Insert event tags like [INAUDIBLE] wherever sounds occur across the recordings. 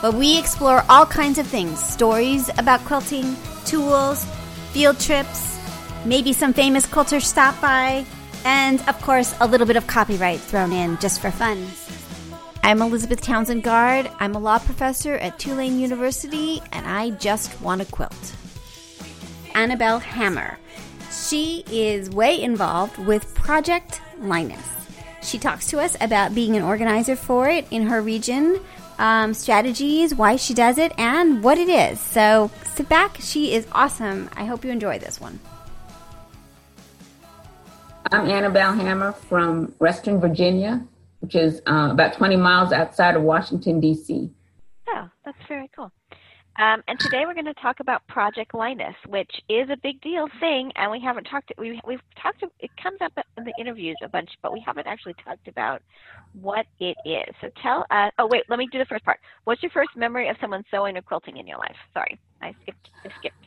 where we explore all kinds of things stories about quilting, tools, field trips, maybe some famous quilters stop by, and of course, a little bit of copyright thrown in just for fun. I'm Elizabeth Townsend Gard. I'm a law professor at Tulane University, and I just want to quilt. Annabelle Hammer. She is way involved with Project Linus. She talks to us about being an organizer for it in her region, um, strategies, why she does it, and what it is. So sit back. She is awesome. I hope you enjoy this one. I'm Annabelle Hammer from Western Virginia, which is uh, about 20 miles outside of Washington, D.C. Oh, that's very cool. Um, and today we're going to talk about Project Linus, which is a big deal thing, and we haven't talked. We we've talked. It comes up in the interviews a bunch, but we haven't actually talked about what it is. So tell us. Oh wait, let me do the first part. What's your first memory of someone sewing or quilting in your life? Sorry, I skipped. I skipped.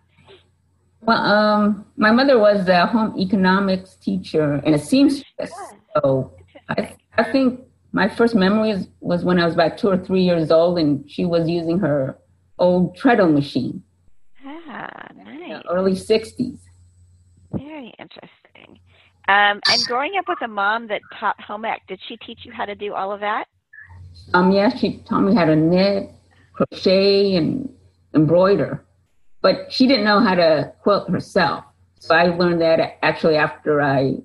Well, um, my mother was a home economics teacher and a seamstress. So I, I think my first memories was when I was about two or three years old, and she was using her old treadle machine. Ah, nice. Early 60s. Very interesting. Um, and growing up with a mom that taught home ec, did she teach you how to do all of that? Um, yes, she taught me how to knit, crochet, and embroider. But she didn't know how to quilt herself. So I learned that actually after I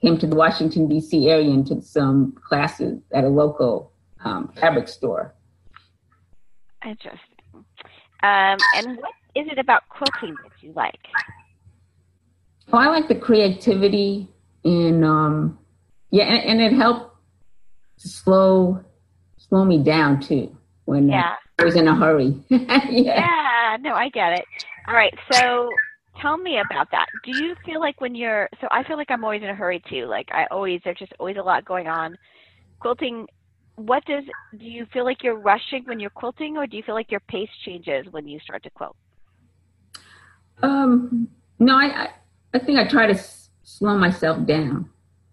came to the Washington, D.C. area and took some classes at a local um, fabric store. Interesting. Um, and what is it about quilting that you like? Oh, I like the creativity and um, yeah, and, and, it helped to slow slow me down too when yeah. I was in a hurry. [LAUGHS] yeah. yeah, no, I get it. All right, so tell me about that. Do you feel like when you're so I feel like I'm always in a hurry too. Like I always there's just always a lot going on. Quilting what does do you feel like you're rushing when you're quilting or do you feel like your pace changes when you start to quilt? Um no i i think i try to s- slow myself down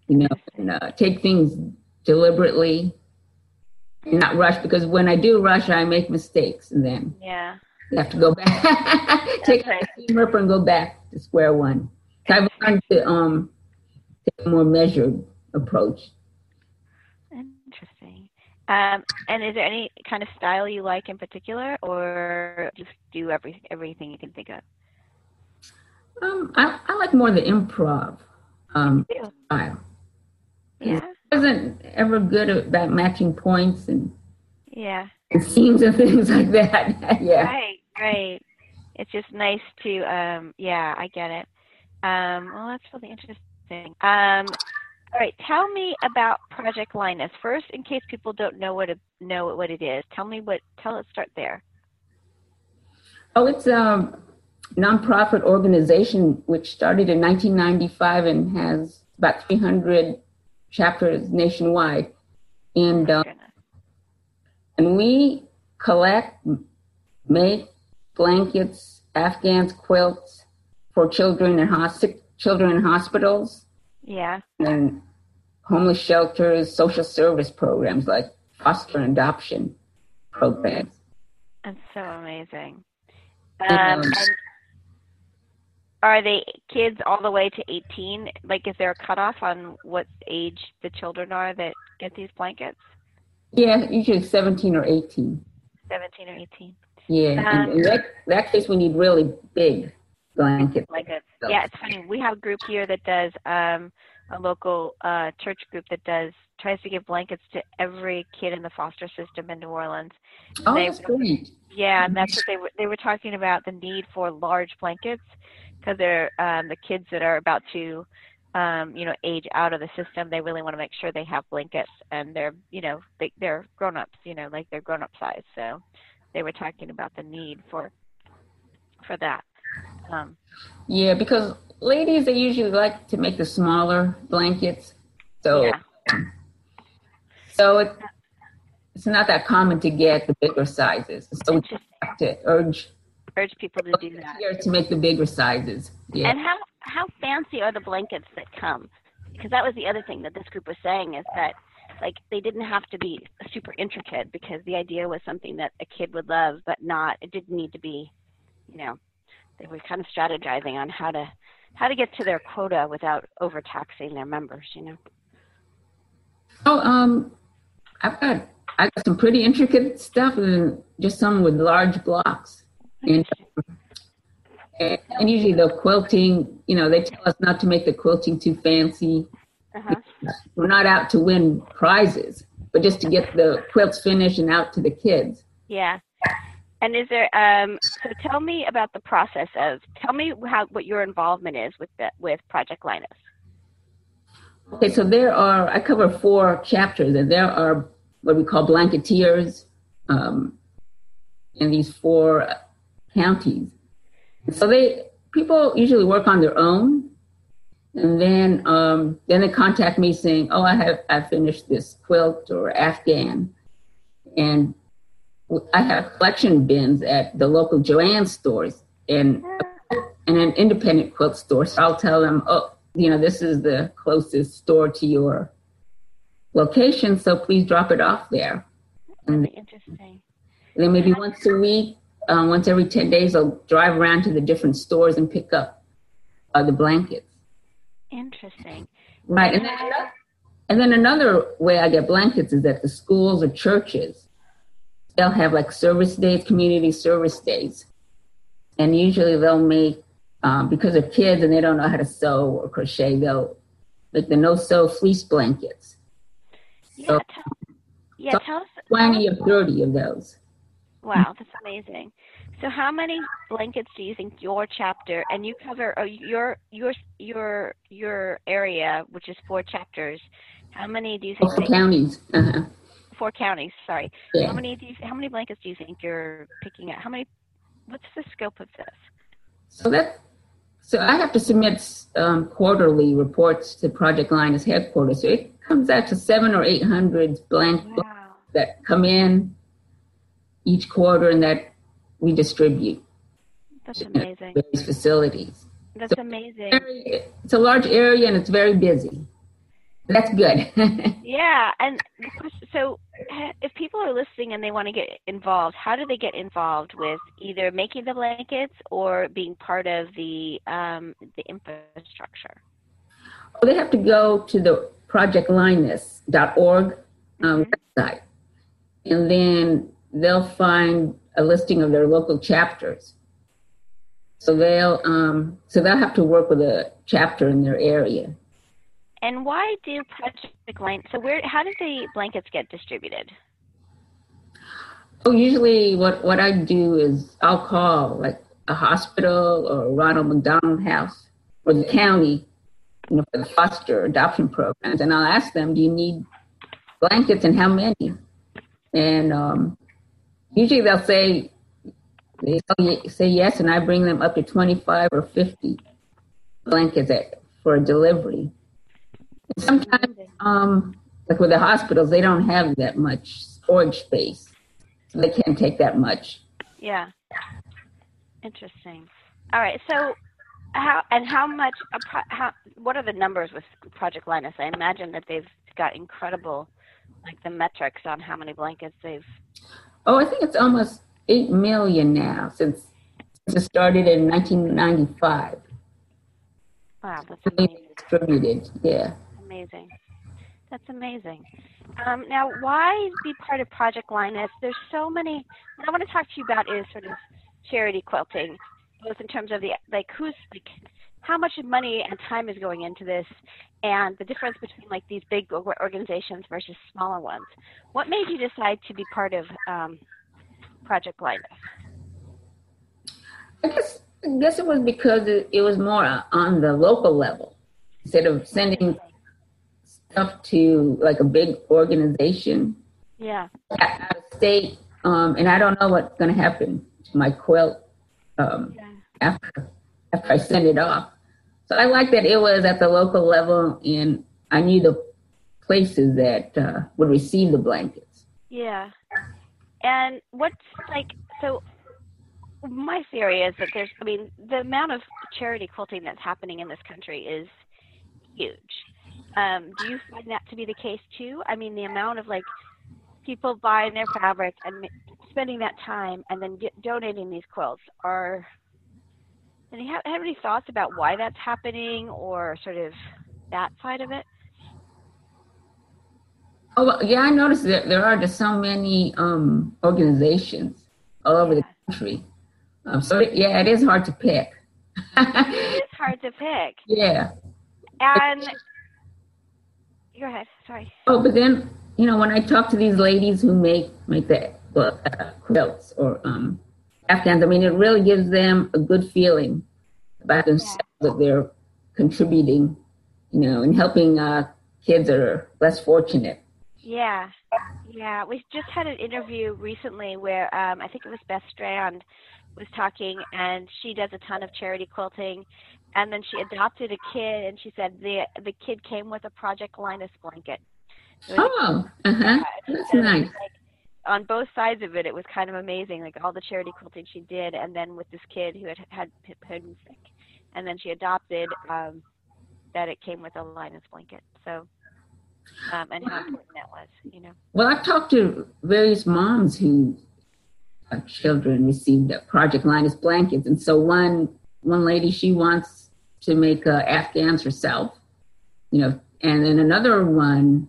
you know and uh, take things deliberately and not rush because when i do rush i make mistakes and then yeah. You have to go [LAUGHS] back take a seam ripper and go back to square one. So i've learned to um take a more measured approach um, and is there any kind of style you like in particular, or just do every, everything you can think of? Um, I, I like more the improv um, style. Yeah. I wasn't ever good at matching points and yeah and seams and [LAUGHS] things like that. [LAUGHS] yeah. Right, right. It's just nice to um, yeah, I get it. Um, well, that's really interesting. Um, all right, tell me about Project Linus first, in case people don't know what it, know what it is. Tell me what. Tell us. Start there. Oh, it's a nonprofit organization which started in 1995 and has about 300 chapters nationwide, and uh, and we collect, make blankets, Afghans, quilts for children in hosp- children in hospitals yeah. And homeless shelters, social service programs like foster and adoption programs. That's so amazing. Um, are they kids all the way to 18? Like, is there a cutoff on what age the children are that get these blankets? Yeah, usually 17 or 18. 17 or 18. Yeah, um, in that, that case, we need really big blankets. Blankets. Yeah, it's funny. We have a group here that does um, a local uh, church group that does tries to give blankets to every kid in the foster system in New Orleans. Oh, they, that's great. Yeah, and that's what they were. They were talking about the need for large blankets because they're um, the kids that are about to um, you know, age out of the system. They really want to make sure they have blankets and they're, you know, they, they're grown-ups, you know, like they're grown-up size. So they were talking about the need for for that. Um, Yeah, because ladies they usually like to make the smaller blankets, so yeah, [CLEARS THROAT] so it, it's not that common to get the bigger sizes. So we have to urge urge people to do that. here to make the bigger sizes. Yeah. And how how fancy are the blankets that come? Because that was the other thing that this group was saying is that like they didn't have to be super intricate because the idea was something that a kid would love, but not it didn't need to be, you know, they were kind of strategizing on how to how to get to their quota without overtaxing their members, you know. Oh, um, I've got I got some pretty intricate stuff, and just some with large blocks. And, and usually the quilting, you know, they tell us not to make the quilting too fancy. Uh-huh. We're not out to win prizes, but just to get the quilts finished and out to the kids. Yeah. And is there um so tell me about the process of tell me how what your involvement is with the with Project Linus. Okay, so there are, I cover four chapters, and there are what we call blanketeers um, in these four counties. So they, people usually work on their own, and then um, then they contact me saying, "Oh, I have I finished this quilt or Afghan," and I have collection bins at the local Joann stores and and an independent quilt store. So I'll tell them, "Oh, you know, this is the closest store to your location, so please drop it off there." And interesting. then maybe once a week, um, once every 10 days, I'll drive around to the different stores and pick up uh, the blankets. Interesting. Right. And then, another, and then another way I get blankets is at the schools or churches. They'll have like service days, community service days. And usually they'll make, um, because of kids and they don't know how to sew or crochet, they'll like the no sew fleece blankets. Yeah, So- tell, yeah, so tell us [LAUGHS] 20 or 30 of those. Wow, that's amazing. So how many blankets do you think your chapter and you cover oh, your your your your area, which is four chapters, how many do you think they- counties. Uh-huh. Four counties, sorry. Yeah. How many do you how many blankets do you think you're picking up? How many what's the scope of this? So that, so I have to submit um, quarterly reports to Project Linus headquarters. So it comes out to seven or eight hundred blank Wow. that come in each quarter and that we distribute That's amazing. various facilities. That's amazing. Very, it's a large area and it's very busy. That's good. [LAUGHS] Yeah, and so if people are listening and they want to get involved, how do they get involved with either making the blankets or being part of the um, the infrastructure? they have to go to the projectlinus.org um, website, and then they'll find a listing of their local chapters. So they'll um, so they'll have to work with a chapter in their area. And why do Project Line? So where? How do the blankets get distributed? Oh, usually what what I do is I'll call like a hospital or Ronald McDonald House or the county, you know, for the foster adoption programs, and I'll ask them, "Do you need blankets and how many?" And um, usually they'll say they say yes, and I bring them up to twenty five or fifty blankets at, for delivery. Sometimes, um, like with the hospitals, they don't have that much storage space so they can't take that much. Yeah. Interesting. All right. So, how and how much? How? What are the numbers with Project Linus? I imagine that they've got incredible, like the metrics on how many blankets they've. Oh, I think it's almost eight million now since, it started in 1995. Wow, that's amazing. distributed, yeah. Amazing. That's amazing. Um, now, why be part of Project Linus? There's so many. What I want to talk to you about is sort of charity quilting, both in terms of the like who's like how much money and time is going into this, and the difference between like these big organizations versus smaller ones. What made you decide to be part of um, Project Linus? I guess I guess it was because it, it was more on the local level. instead of sending stuff to like a big organization Yeah. out of state, um, and I don't know what's going to happen to my quilt um, Yeah. after after I send it off. So I like that it was at the local level, and I knew the places that uh, would receive the blankets. Yeah. And what's like so my theory is that there's I mean, the amount of charity quilting that's happening in this country is huge. Um, do you find that to be the case too? I mean, the amount of like people buying their fabric and spending that time and then get, donating these quilts are and you have, have any thoughts about why that's happening or sort of that side of it? Oh well, yeah, I noticed that there are just so many um, organizations all over the country. Um, so yeah, it is hard to pick. It is hard to pick. [LAUGHS] yeah. And go ahead. Sorry. Oh, but then you know when I talk to these ladies who make make the uh, quilts or um, afghans, I mean it really gives them a good feeling about themselves that they're contributing, you know, and helping uh, kids that are less fortunate. Yeah, yeah. We just had an interview recently where um, I think it was Beth Strand was talking, and she does a ton of charity quilting, and then she adopted a kid, and she said the the kid came with a Project Linus blanket. Oh, uh huh. That's nice. like, on both sides of it, it was kind of amazing, like all the charity quilting she did, and then with this kid who had had p- been sick, and then she adopted um, that it came with a Linus blanket. So, um, and how important that was, you know. Well, I've talked to various moms who uh, children received uh, Project Linus blankets, and so one one lady she wants to make uh, Afghans herself, you know, and then another one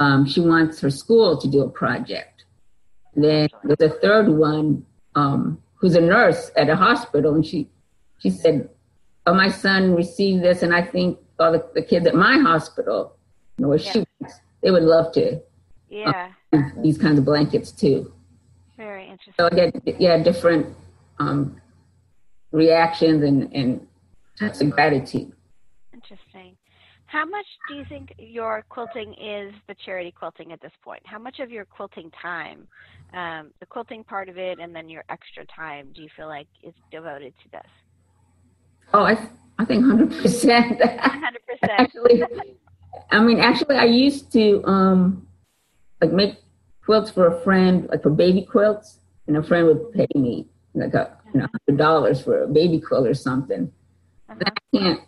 um, she wants her school to do a project. Then there's a third one um, who's a nurse at a hospital, and she she said, "Oh, my son received this, and I think all the, the kids at my hospital, you know, where she works, they would love to Yeah, these kinds of blankets too. very interesting. So I get yeah different um, reactions and, and types of gratitude. Interesting. How much do you think your quilting is the charity quilting at this point? How much of your quilting time, um, the quilting part of it, and then your extra time, do you feel like is devoted to this? Oh, I I think hundred percent. [LAUGHS] 100%. Actually, I mean, actually, I used to um, like make quilts for a friend, like for baby quilts, and a friend would pay me like a you know hundred dollars for a baby quilt or something. But I can't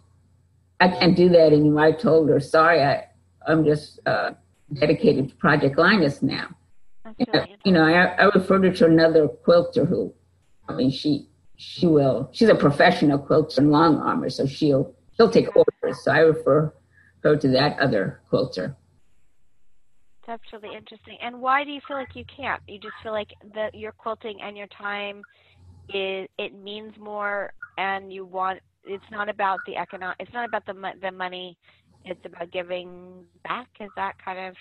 I can't do that anymore. I told her, sorry, I I'm just uh, dedicated to Project Linus now. Really you know, I, I referred her to another quilter who, I mean, she she will. She's a professional quilter and longarmer, so she'll she'll take orders. So I refer her to that other quilter. That's really interesting. And why do you feel like you can't? You just feel like that your quilting and your time is it means more, and you want. It's not about the economic. It's not about the the money. It's about giving back. Is that kind of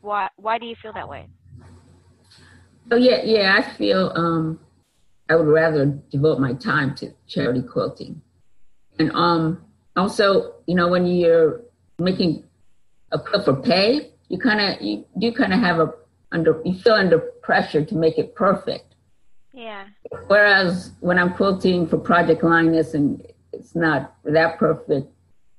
why? Why do you feel that way? So yeah, yeah, I feel um, I would rather devote my time to charity quilting, and um, also, you know, when you're making a quilt for pay, you kind of you do kind of have a under you feel under pressure to make it perfect. Yeah. Whereas when I'm quilting for Project Linus and it's not that perfect,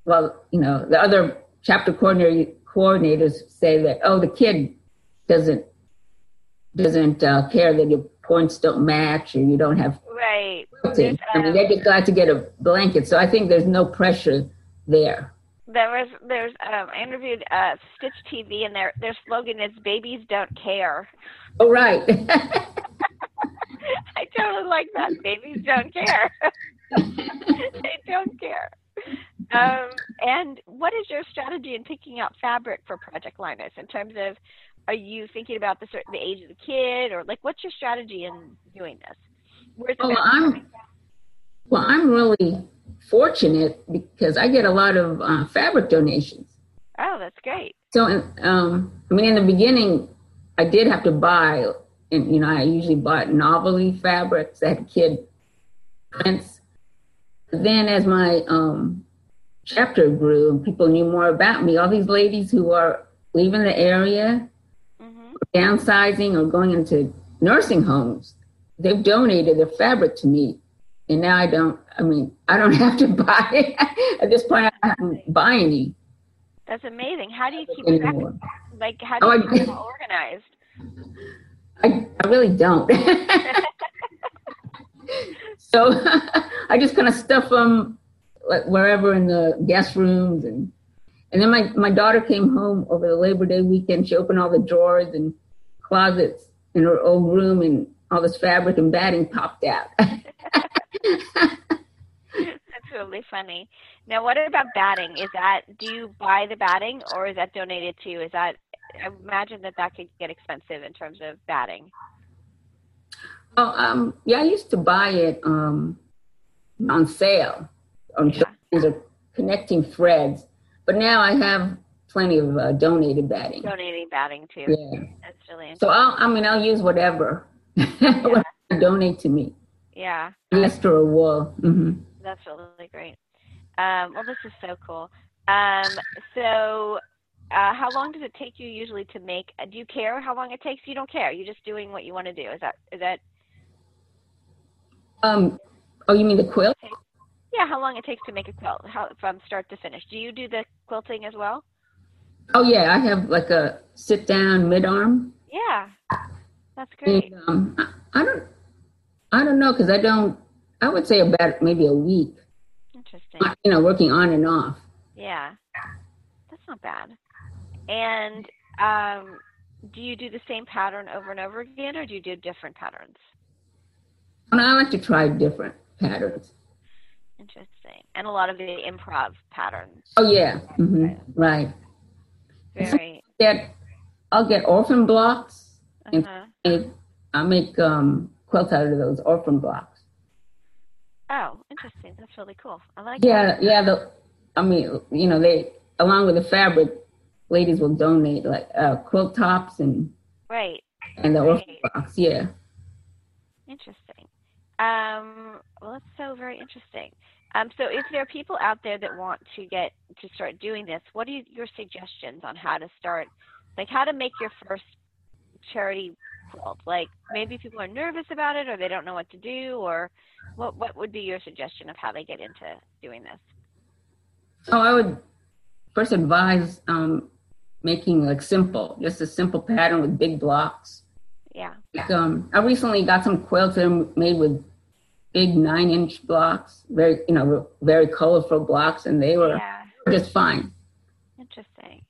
well, you know, the other chapter coordinator, coordinators say that, oh, the kid doesn't doesn't uh, care that your points don't match or you don't have Right. quilting. I mean, they're just glad to get a blanket. So I think there's no pressure there. There was there's um, I interviewed uh, Stitch TV and their their slogan is "Babies don't care." Oh, right. [LAUGHS] I totally like that. Babies don't care. [LAUGHS] they don't care. Um, and what is your strategy in picking out fabric for Project Linus in terms of are you thinking about the the age of the kid or like what's your strategy in doing this? Where's the Oh, fabric I'm- well, I'm really fortunate because I get a lot of uh, fabric donations. Oh, that's great. So, um, I mean, in the beginning, I did have to buy, and you know, I usually bought novelty fabrics that kid prints. Then, as my um, chapter grew and people knew more about me. All these ladies who are leaving the area, hmm downsizing, or going into nursing homes, they've donated their fabric to me. And now I don't, I mean, I don't [LAUGHS] have to buy it. At this point, I don't buy any That's amazing. How do you keep track? anymore. Like, how do Oh, you keep organized? I, I really don't. [LAUGHS] so [LAUGHS] I just kind of stuff them like wherever in the guest rooms and and then my, my daughter came home over the Labor Day weekend. She opened all the drawers and closets in her old room and all this fabric and batting popped out. [LAUGHS] That's really funny. Now, what about batting? Is that do you buy the batting or is that donated to? you? Is that I imagine that that could get expensive in terms of batting. oh, um, yeah, I used to buy it um, on sale on Yeah. these are connecting threads, but now I have plenty of uh, donated batting. Donating batting too. Yeah. That's really interesting. So I'll, I mean, I'll use whatever. [LAUGHS] you donate to me. Yeah, Lester or wool. hmm that's really great. Um, well, this is so cool. Um, so, uh, how long does it take you usually to make? Uh, do you care how long it takes? You don't care. You're just doing what you want to do. Is that is that Um, oh, you mean the quilt? yeah? How long it takes to make a quilt? How from start to finish? Do you do the quilting as well? Oh, yeah. I have like a sit down mid arm. Yeah, that's great. And, um, I, I don't, I don't know because I don't. I would say about maybe a week. Interesting. You know, working on and off. Yeah, that's not bad. And um, do you do the same pattern over and over again, or do you do different patterns? And I like to try different patterns. Interesting. And a lot of the improv patterns. Oh yeah, hmm right. Very. Get, I'll get orphan blocks and Uh-huh. make, I make um, quilts out of those orphan blocks. Oh, interesting. That's really cool. I like Yeah, yeah. The, I mean, you know, they along with the fabric, ladies will donate like uh, quilt tops and. Right. and the orphan Right. blocks. Yeah. Interesting. Um, well, that's so very interesting. Um, so, if there are people out there that want to get to start doing this, what are you, your suggestions on how to start? Like, how to make your first charity quilt? Like, maybe people are nervous about it, or they don't know what to do, or what? What would be your suggestion of how they get into doing this? So I would first advise um, making like simple, just a simple pattern with big blocks. Yeah. Like, um, I recently got some quilts that are made with big nine inch blocks, very you know very colorful blocks, and they were Yeah. just fine. Interesting.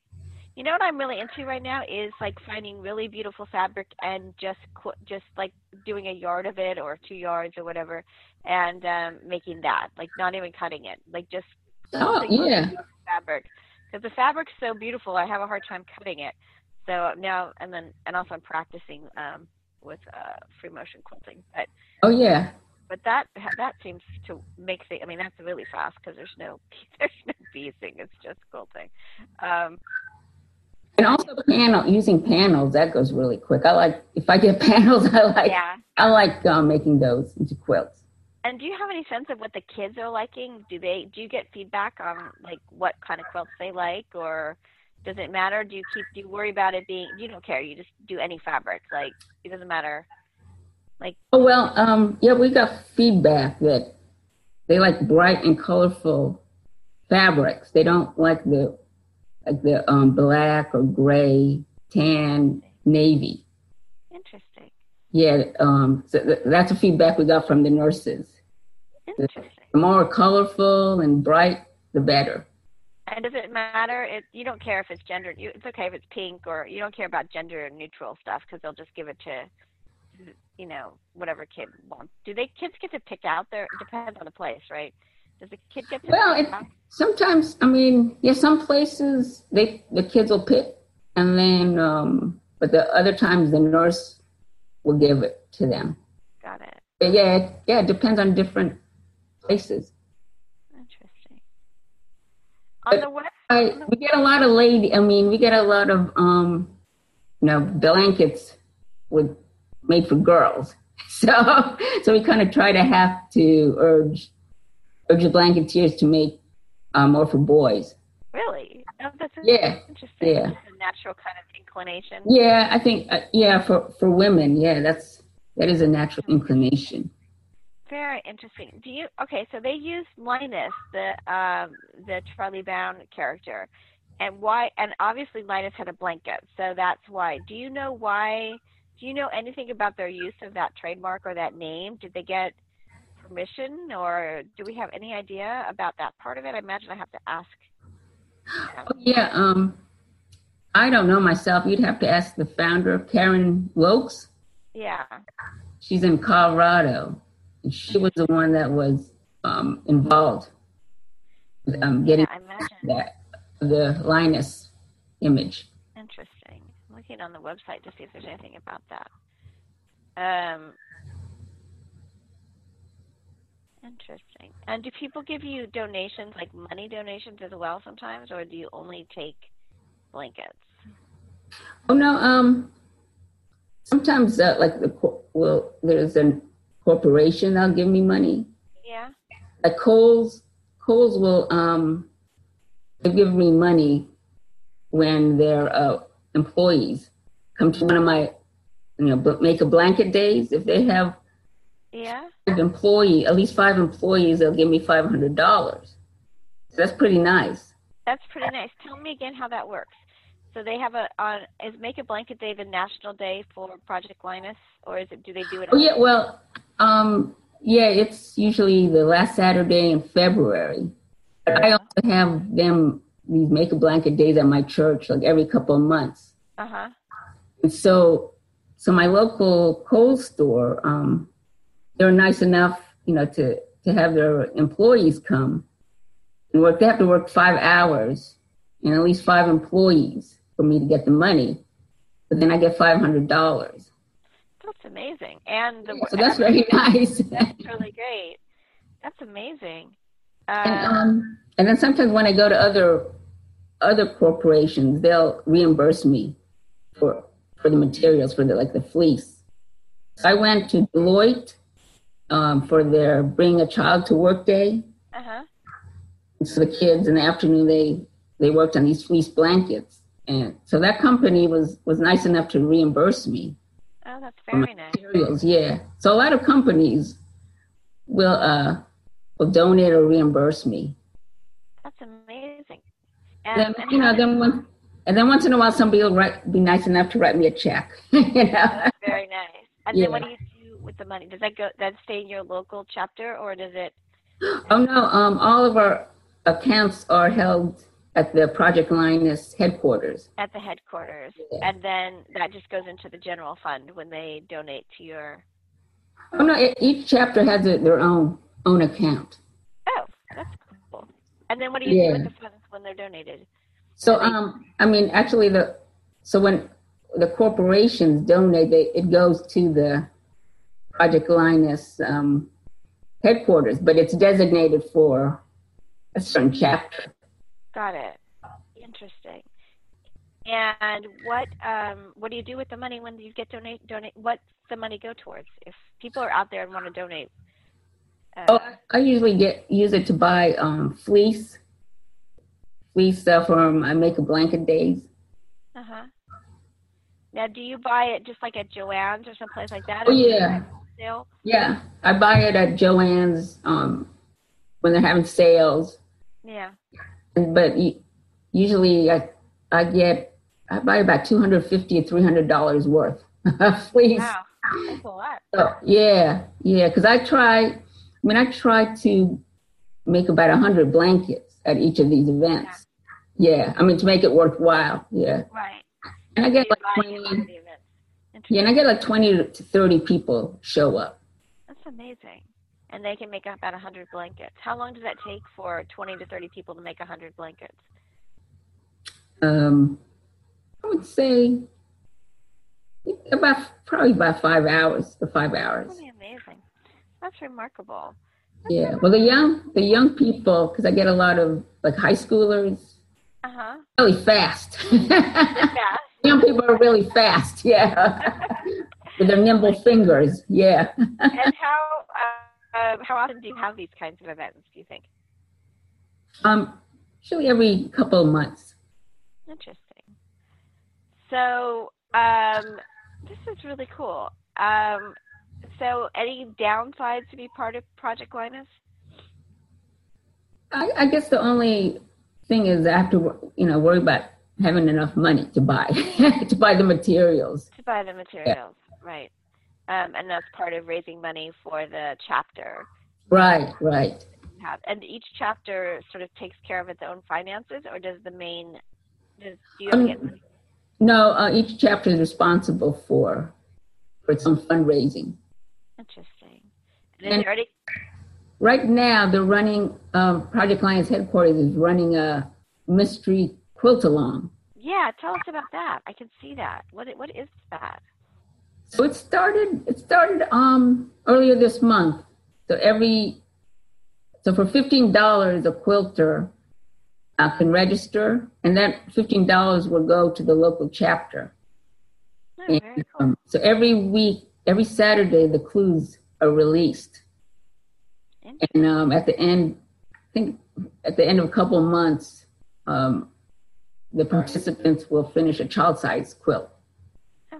You know what I'm really into right now is like finding really beautiful fabric and just qu- just like doing a yard of it or two yards or whatever, and um, making that like not even cutting it, like just Oh yeah, fabric because the fabric's so beautiful. I have a hard time cutting it. So now and then and also I'm practicing um, with uh, free motion quilting, but oh yeah. but that that seems to make the. I mean, that's really fast because there's no [LAUGHS] there's no piecing. It's just quilting. Um, And also panel using panels that goes really quick. I like if I get [LAUGHS] panels, I like yeah. I like um, making those into quilts. And do you have any sense of what the kids are liking? Do they do you get feedback on like what kind of quilts they like, or does it matter? Do you keep do you worry about it being? You don't care. You just do any fabric. Like it doesn't matter. Like Oh well, um, yeah, we got feedback that they like bright and colorful fabrics. They don't like the like the um, black or gray, tan, navy. interesting, Yeah, um, so th- that's a feedback we got from the nurses. Interesting. The more colorful and bright, the better. And does it matter? It you don't care if it's gender. You, it's okay if it's pink or you don't care about gender neutral stuff because they'll just give it to, you know, whatever kid wants. Do they kids get to pick out their? It depends on the place, right? Does the kid get to Well, pick it, sometimes, I mean, yeah, some places they the kids will pick, and then, um, but the other times the nurse will give it to them. Got it. But yeah, it, yeah, it depends on different places. Interesting. On But the web, I, we get a lot of lady. I mean, we get a lot of um, you know, blankets with made for girls. [LAUGHS] So, so we kind of try to have to urge urge the blanketeers to make um, or for boys. Really? Oh, that's Yeah, interesting. yeah. A natural kind of inclination. Yeah, I think uh, yeah for for women, yeah, that's that is a natural inclination. Very interesting. Do you okay? So they used Linus, the um, the Charlie Brown character, and why? And obviously Linus had a blanket, so that's why. Do you know why? Do you know anything about their use of that trademark or that name? Did they get permission, or do we have any idea about that part of it? I imagine I have to ask. Oh, yeah, um, I don't know myself. You'd have to ask the founder, Karen Wilkes. Yeah. She's in Colorado. She was the one that was um, involved with um, getting Yeah, that the Linus image. Interesting. I'm looking on the website to see if there's anything about that. Um, interesting. And do people give you donations, like money donations as well sometimes, or do you only take blankets? Oh no, um, sometimes uh, like the well, there's a corporation that'll give me money. Yeah. Like Kohl's, Kohl's will um, they give me money when their uh, employees come to one of my, you know, make a blanket days. If they have Yeah. five employee, at least five employees, they'll give me five hundred dollars. So that's pretty nice. That's pretty nice. Tell me again how that works. So they have a on is Make a Blanket Day the national day for Project Linus, or is it do they do it? Oh yeah, well, um, yeah, it's usually the last Saturday in February. But I also have them these make a blanket days at my church, like every couple of months. Uh huh. And so, so my local Kohl's store, um, they're nice enough, you know, to to have their employees come and work. They have to work five hours and at least five employees for me to get the money. But then I get five hundred dollars. That's amazing. And the So that's very [LAUGHS] nice. That's really great. That's amazing. And, Uh, um, and then sometimes when I go to other other corporations, they'll reimburse me for for the materials for the like the fleece. So I went to Deloitte um, for their Bring a Child to Work Day. uh huh. So the kids in the afternoon they they worked on these fleece blankets, and so that company was was nice enough to reimburse me Oh, that's very nice. materials. Yeah, so a lot of companies will uh will donate or reimburse me. That's amazing. And, and you know, then one, and then once in a while, somebody will write, be nice enough to write me a check. [LAUGHS] you know, that's very nice. And Yeah. then what do you do with the money? Does that go that stay in your local chapter, or does it? [GASPS] oh no, um, all of our accounts are held at the Project Linus headquarters. at the headquarters, Yeah. and then that just goes into the general fund when they donate to your. Oh no, e- each chapter has a, their own own account. Oh, that's cool. And then what do you Yeah. do with the funds when they're donated? So, um, I mean, actually, the so when the corporations donate, they, it goes to the Project Linus um, headquarters, but it's designated for a certain chapter. Got it. Interesting. And what um what do you do with the money when you get donate donate? What's the money go towards? If people are out there and want to donate, uh, Oh, I usually get use it to buy um, fleece, fleece stuff from I make a blanket days. uh huh. Now, do you buy it just like at Joann's or someplace like that? Oh, or do you yeah. buy it wholesale? Yeah, I buy it at Joann's um, when they're having sales, Yeah. But usually I I get I buy about two hundred fifty or three hundred dollars worth [LAUGHS] of fleece. Wow. That's a lot. So, yeah, yeah, because I try. I mean, I try to make about a hundred blankets at each of these events. Yeah, I mean to make it worthwhile. Yeah, Right. and I get like twenty. Yeah, and I get like twenty to thirty people show up. That's amazing. And they can make about 100 blankets. How long does that take for 20 to 30 people to make 100 blankets? Um, I would say about probably about five hours to five hours. That's amazing. That's remarkable. Yeah. Well, the young the young people, because I get a lot of like high schoolers, Uh huh. really fast. [LAUGHS] Yeah. young people are really fast. Yeah. [LAUGHS] With their nimble fingers. Yeah. [LAUGHS] and how uh, uh, how often do you have these kinds of events? Do you think? Um, usually every couple of months. Interesting. So um, this is really cool. Um, so any downsides to be part of Project Linus? I, I guess the only thing is I have to, you know, worry about having enough money to buy [LAUGHS] to buy the materials. To buy the materials, yeah. right? Um, and that's part of raising money for the chapter. Right, right. And each chapter sort of takes care of its own finances, or does the main? Does do you um, get? No, uh, each chapter is responsible for for some fundraising. Interesting. And, and already... right now, they're running um, Project Linus headquarters is running a mystery quilt along. Yeah, tell us about that. I can see that. What what is that? So it started. It started um earlier this month. So every so for fifteen dollars, a quilter uh, can register, and that fifteen dollars will go to the local chapter. Oh, and, cool. um, so every week, every Saturday, the clues are released, and um, at the end, I think at the end of a couple of months, um, the participants will finish a child-sized quilt.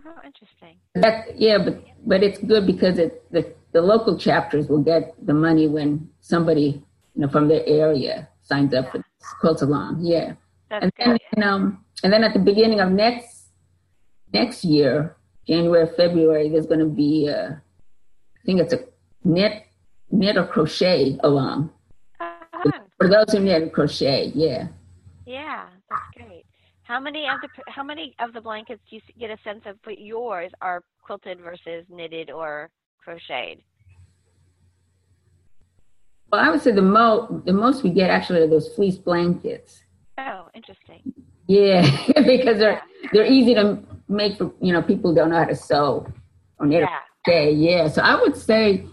Oh, how interesting. That, yeah, but but it's good because it the, the local chapters will get the money when somebody you know from their area signs up yeah. for quilt along. Yeah, That's and good. then um and then at the beginning of next next year, January February, there's going to be a, I think it's a knit knit or crochet along. Uh-huh. For those who knit and crochet, yeah. Yeah, that's great. How many of the ah. how many of the blankets do you get a sense of but yours are quilted versus knitted or crocheted? Well, I would say the most the most we get actually are those fleece blankets. Oh, interesting. Yeah, [LAUGHS] because they're yeah. they're easy to make for you know people who don't know how to sew or knit. Yeah. Okay, yeah. So I would say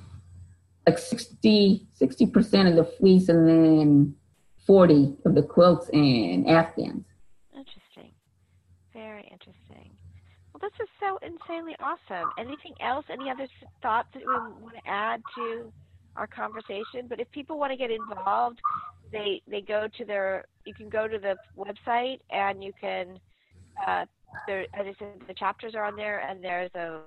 like 60 percent of the fleece, and then forty of the quilts and afghans. Interesting. Very interesting. Well, this is so insanely awesome. Anything else? Any other thoughts that we want to add to our conversation? But if people want to get involved, they they go to their you can go to the website and you can uh, there as I said the chapters are on there and there's a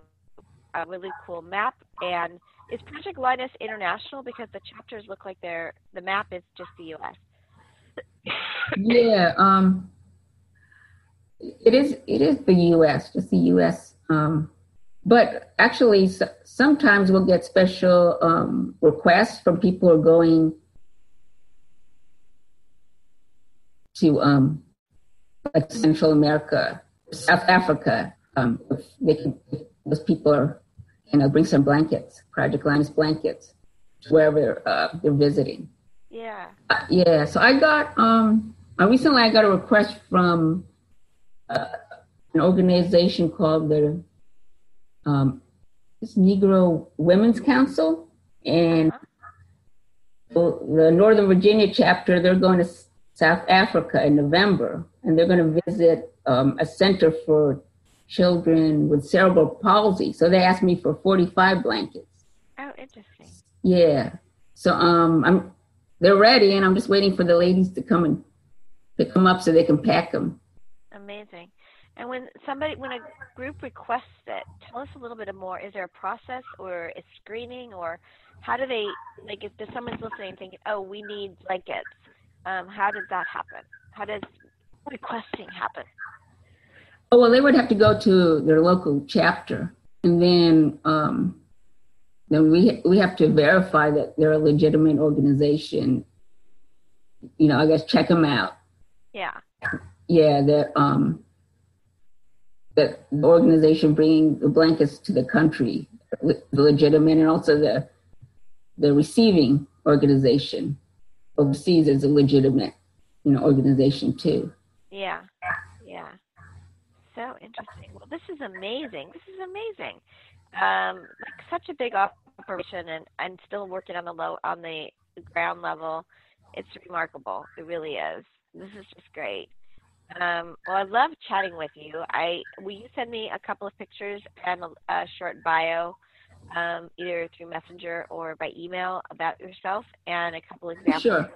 a really cool map and is Project Linus international because the chapters look like they're the map is just the U.S. yeah, um, it is. It is the U.S. Just the U.S. Um, but actually, so, sometimes we'll get special um, requests from people who are going to um, like Central America, South Africa. Um, if they can, if those people are, you know, bring some blankets, Project Linus blankets, wherever uh, they're visiting. Yeah. Uh, yeah. So I got um, uh, recently I got a request from uh, an organization called the um, this Negro Women's Council, and uh-huh. the Northern Virginia chapter. They're going to South Africa in November, and they're going to visit um, a center for children with cerebral palsy. So they asked me for 45 blankets. Oh, interesting. Yeah. So um, I'm they're ready, and I'm just waiting for the ladies to come and pick them up so they can pack them. Amazing. And when somebody, when a group requests it, tell us a little bit more. Is there a process or a screening, or how do they like? If someone's listening, thinking, "Oh, we need blankets," um, how does that happen? How does requesting happen? Oh well, they would have to go to their local chapter, and then um, then we we have to verify that they're a legitimate organization. You know, I guess check them out. Yeah. Yeah, that um, that the organization bringing the blankets to the country, the legitimate, and also the the receiving organization overseas is a legitimate, you know, organization too. Yeah, yeah. So interesting. Well, this is amazing. This is amazing. Um, like such a big operation, and and still working on the low on the ground level. It's remarkable. It really is. This is just great. Um, well, I love chatting with you. I will you send me a couple of pictures and a, a short bio, um, either through Messenger or by email about yourself and a couple examples. Sure.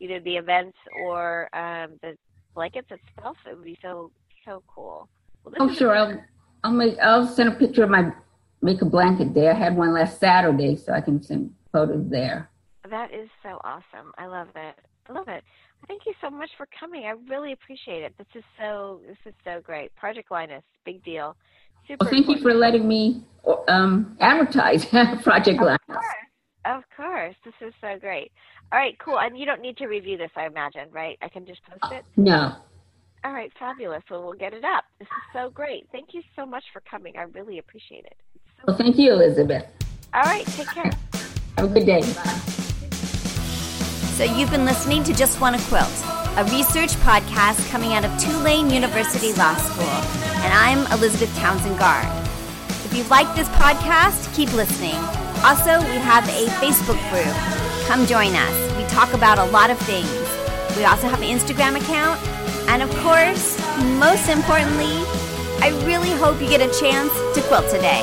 either the events or um, the blankets itself. It would be so so cool. Well, Oh, sure. I'll, I'll make. I'll send a picture of my make a blanket day. I had one last Saturday, so I can send photos there. That is so awesome. I love it. I love it. Thank you so much for coming. I really appreciate it. This is so this is so great. Project Linus, big deal. Super Well, thank you for letting me um, advertise [LAUGHS] Project. Of course. Of course. This is so great. All right, cool. And you don't need to review this, I imagine, right? I can just post it? No. All right, fabulous. Well, we'll get it up. This is so great. Thank you so much for coming. I really appreciate it. So Well, thank you, Elizabeth. All right, take care. Have a good day. Bye. So you've been listening to Just Wanna Quilt, a research podcast coming out of Tulane University Law School. And I'm Elizabeth Townsend Gard. If you like this podcast, keep listening. Also, we have a Facebook group. Come join us. We talk about a lot of things. We also have an Instagram account. And of course, most importantly, I really hope you get a chance to quilt today.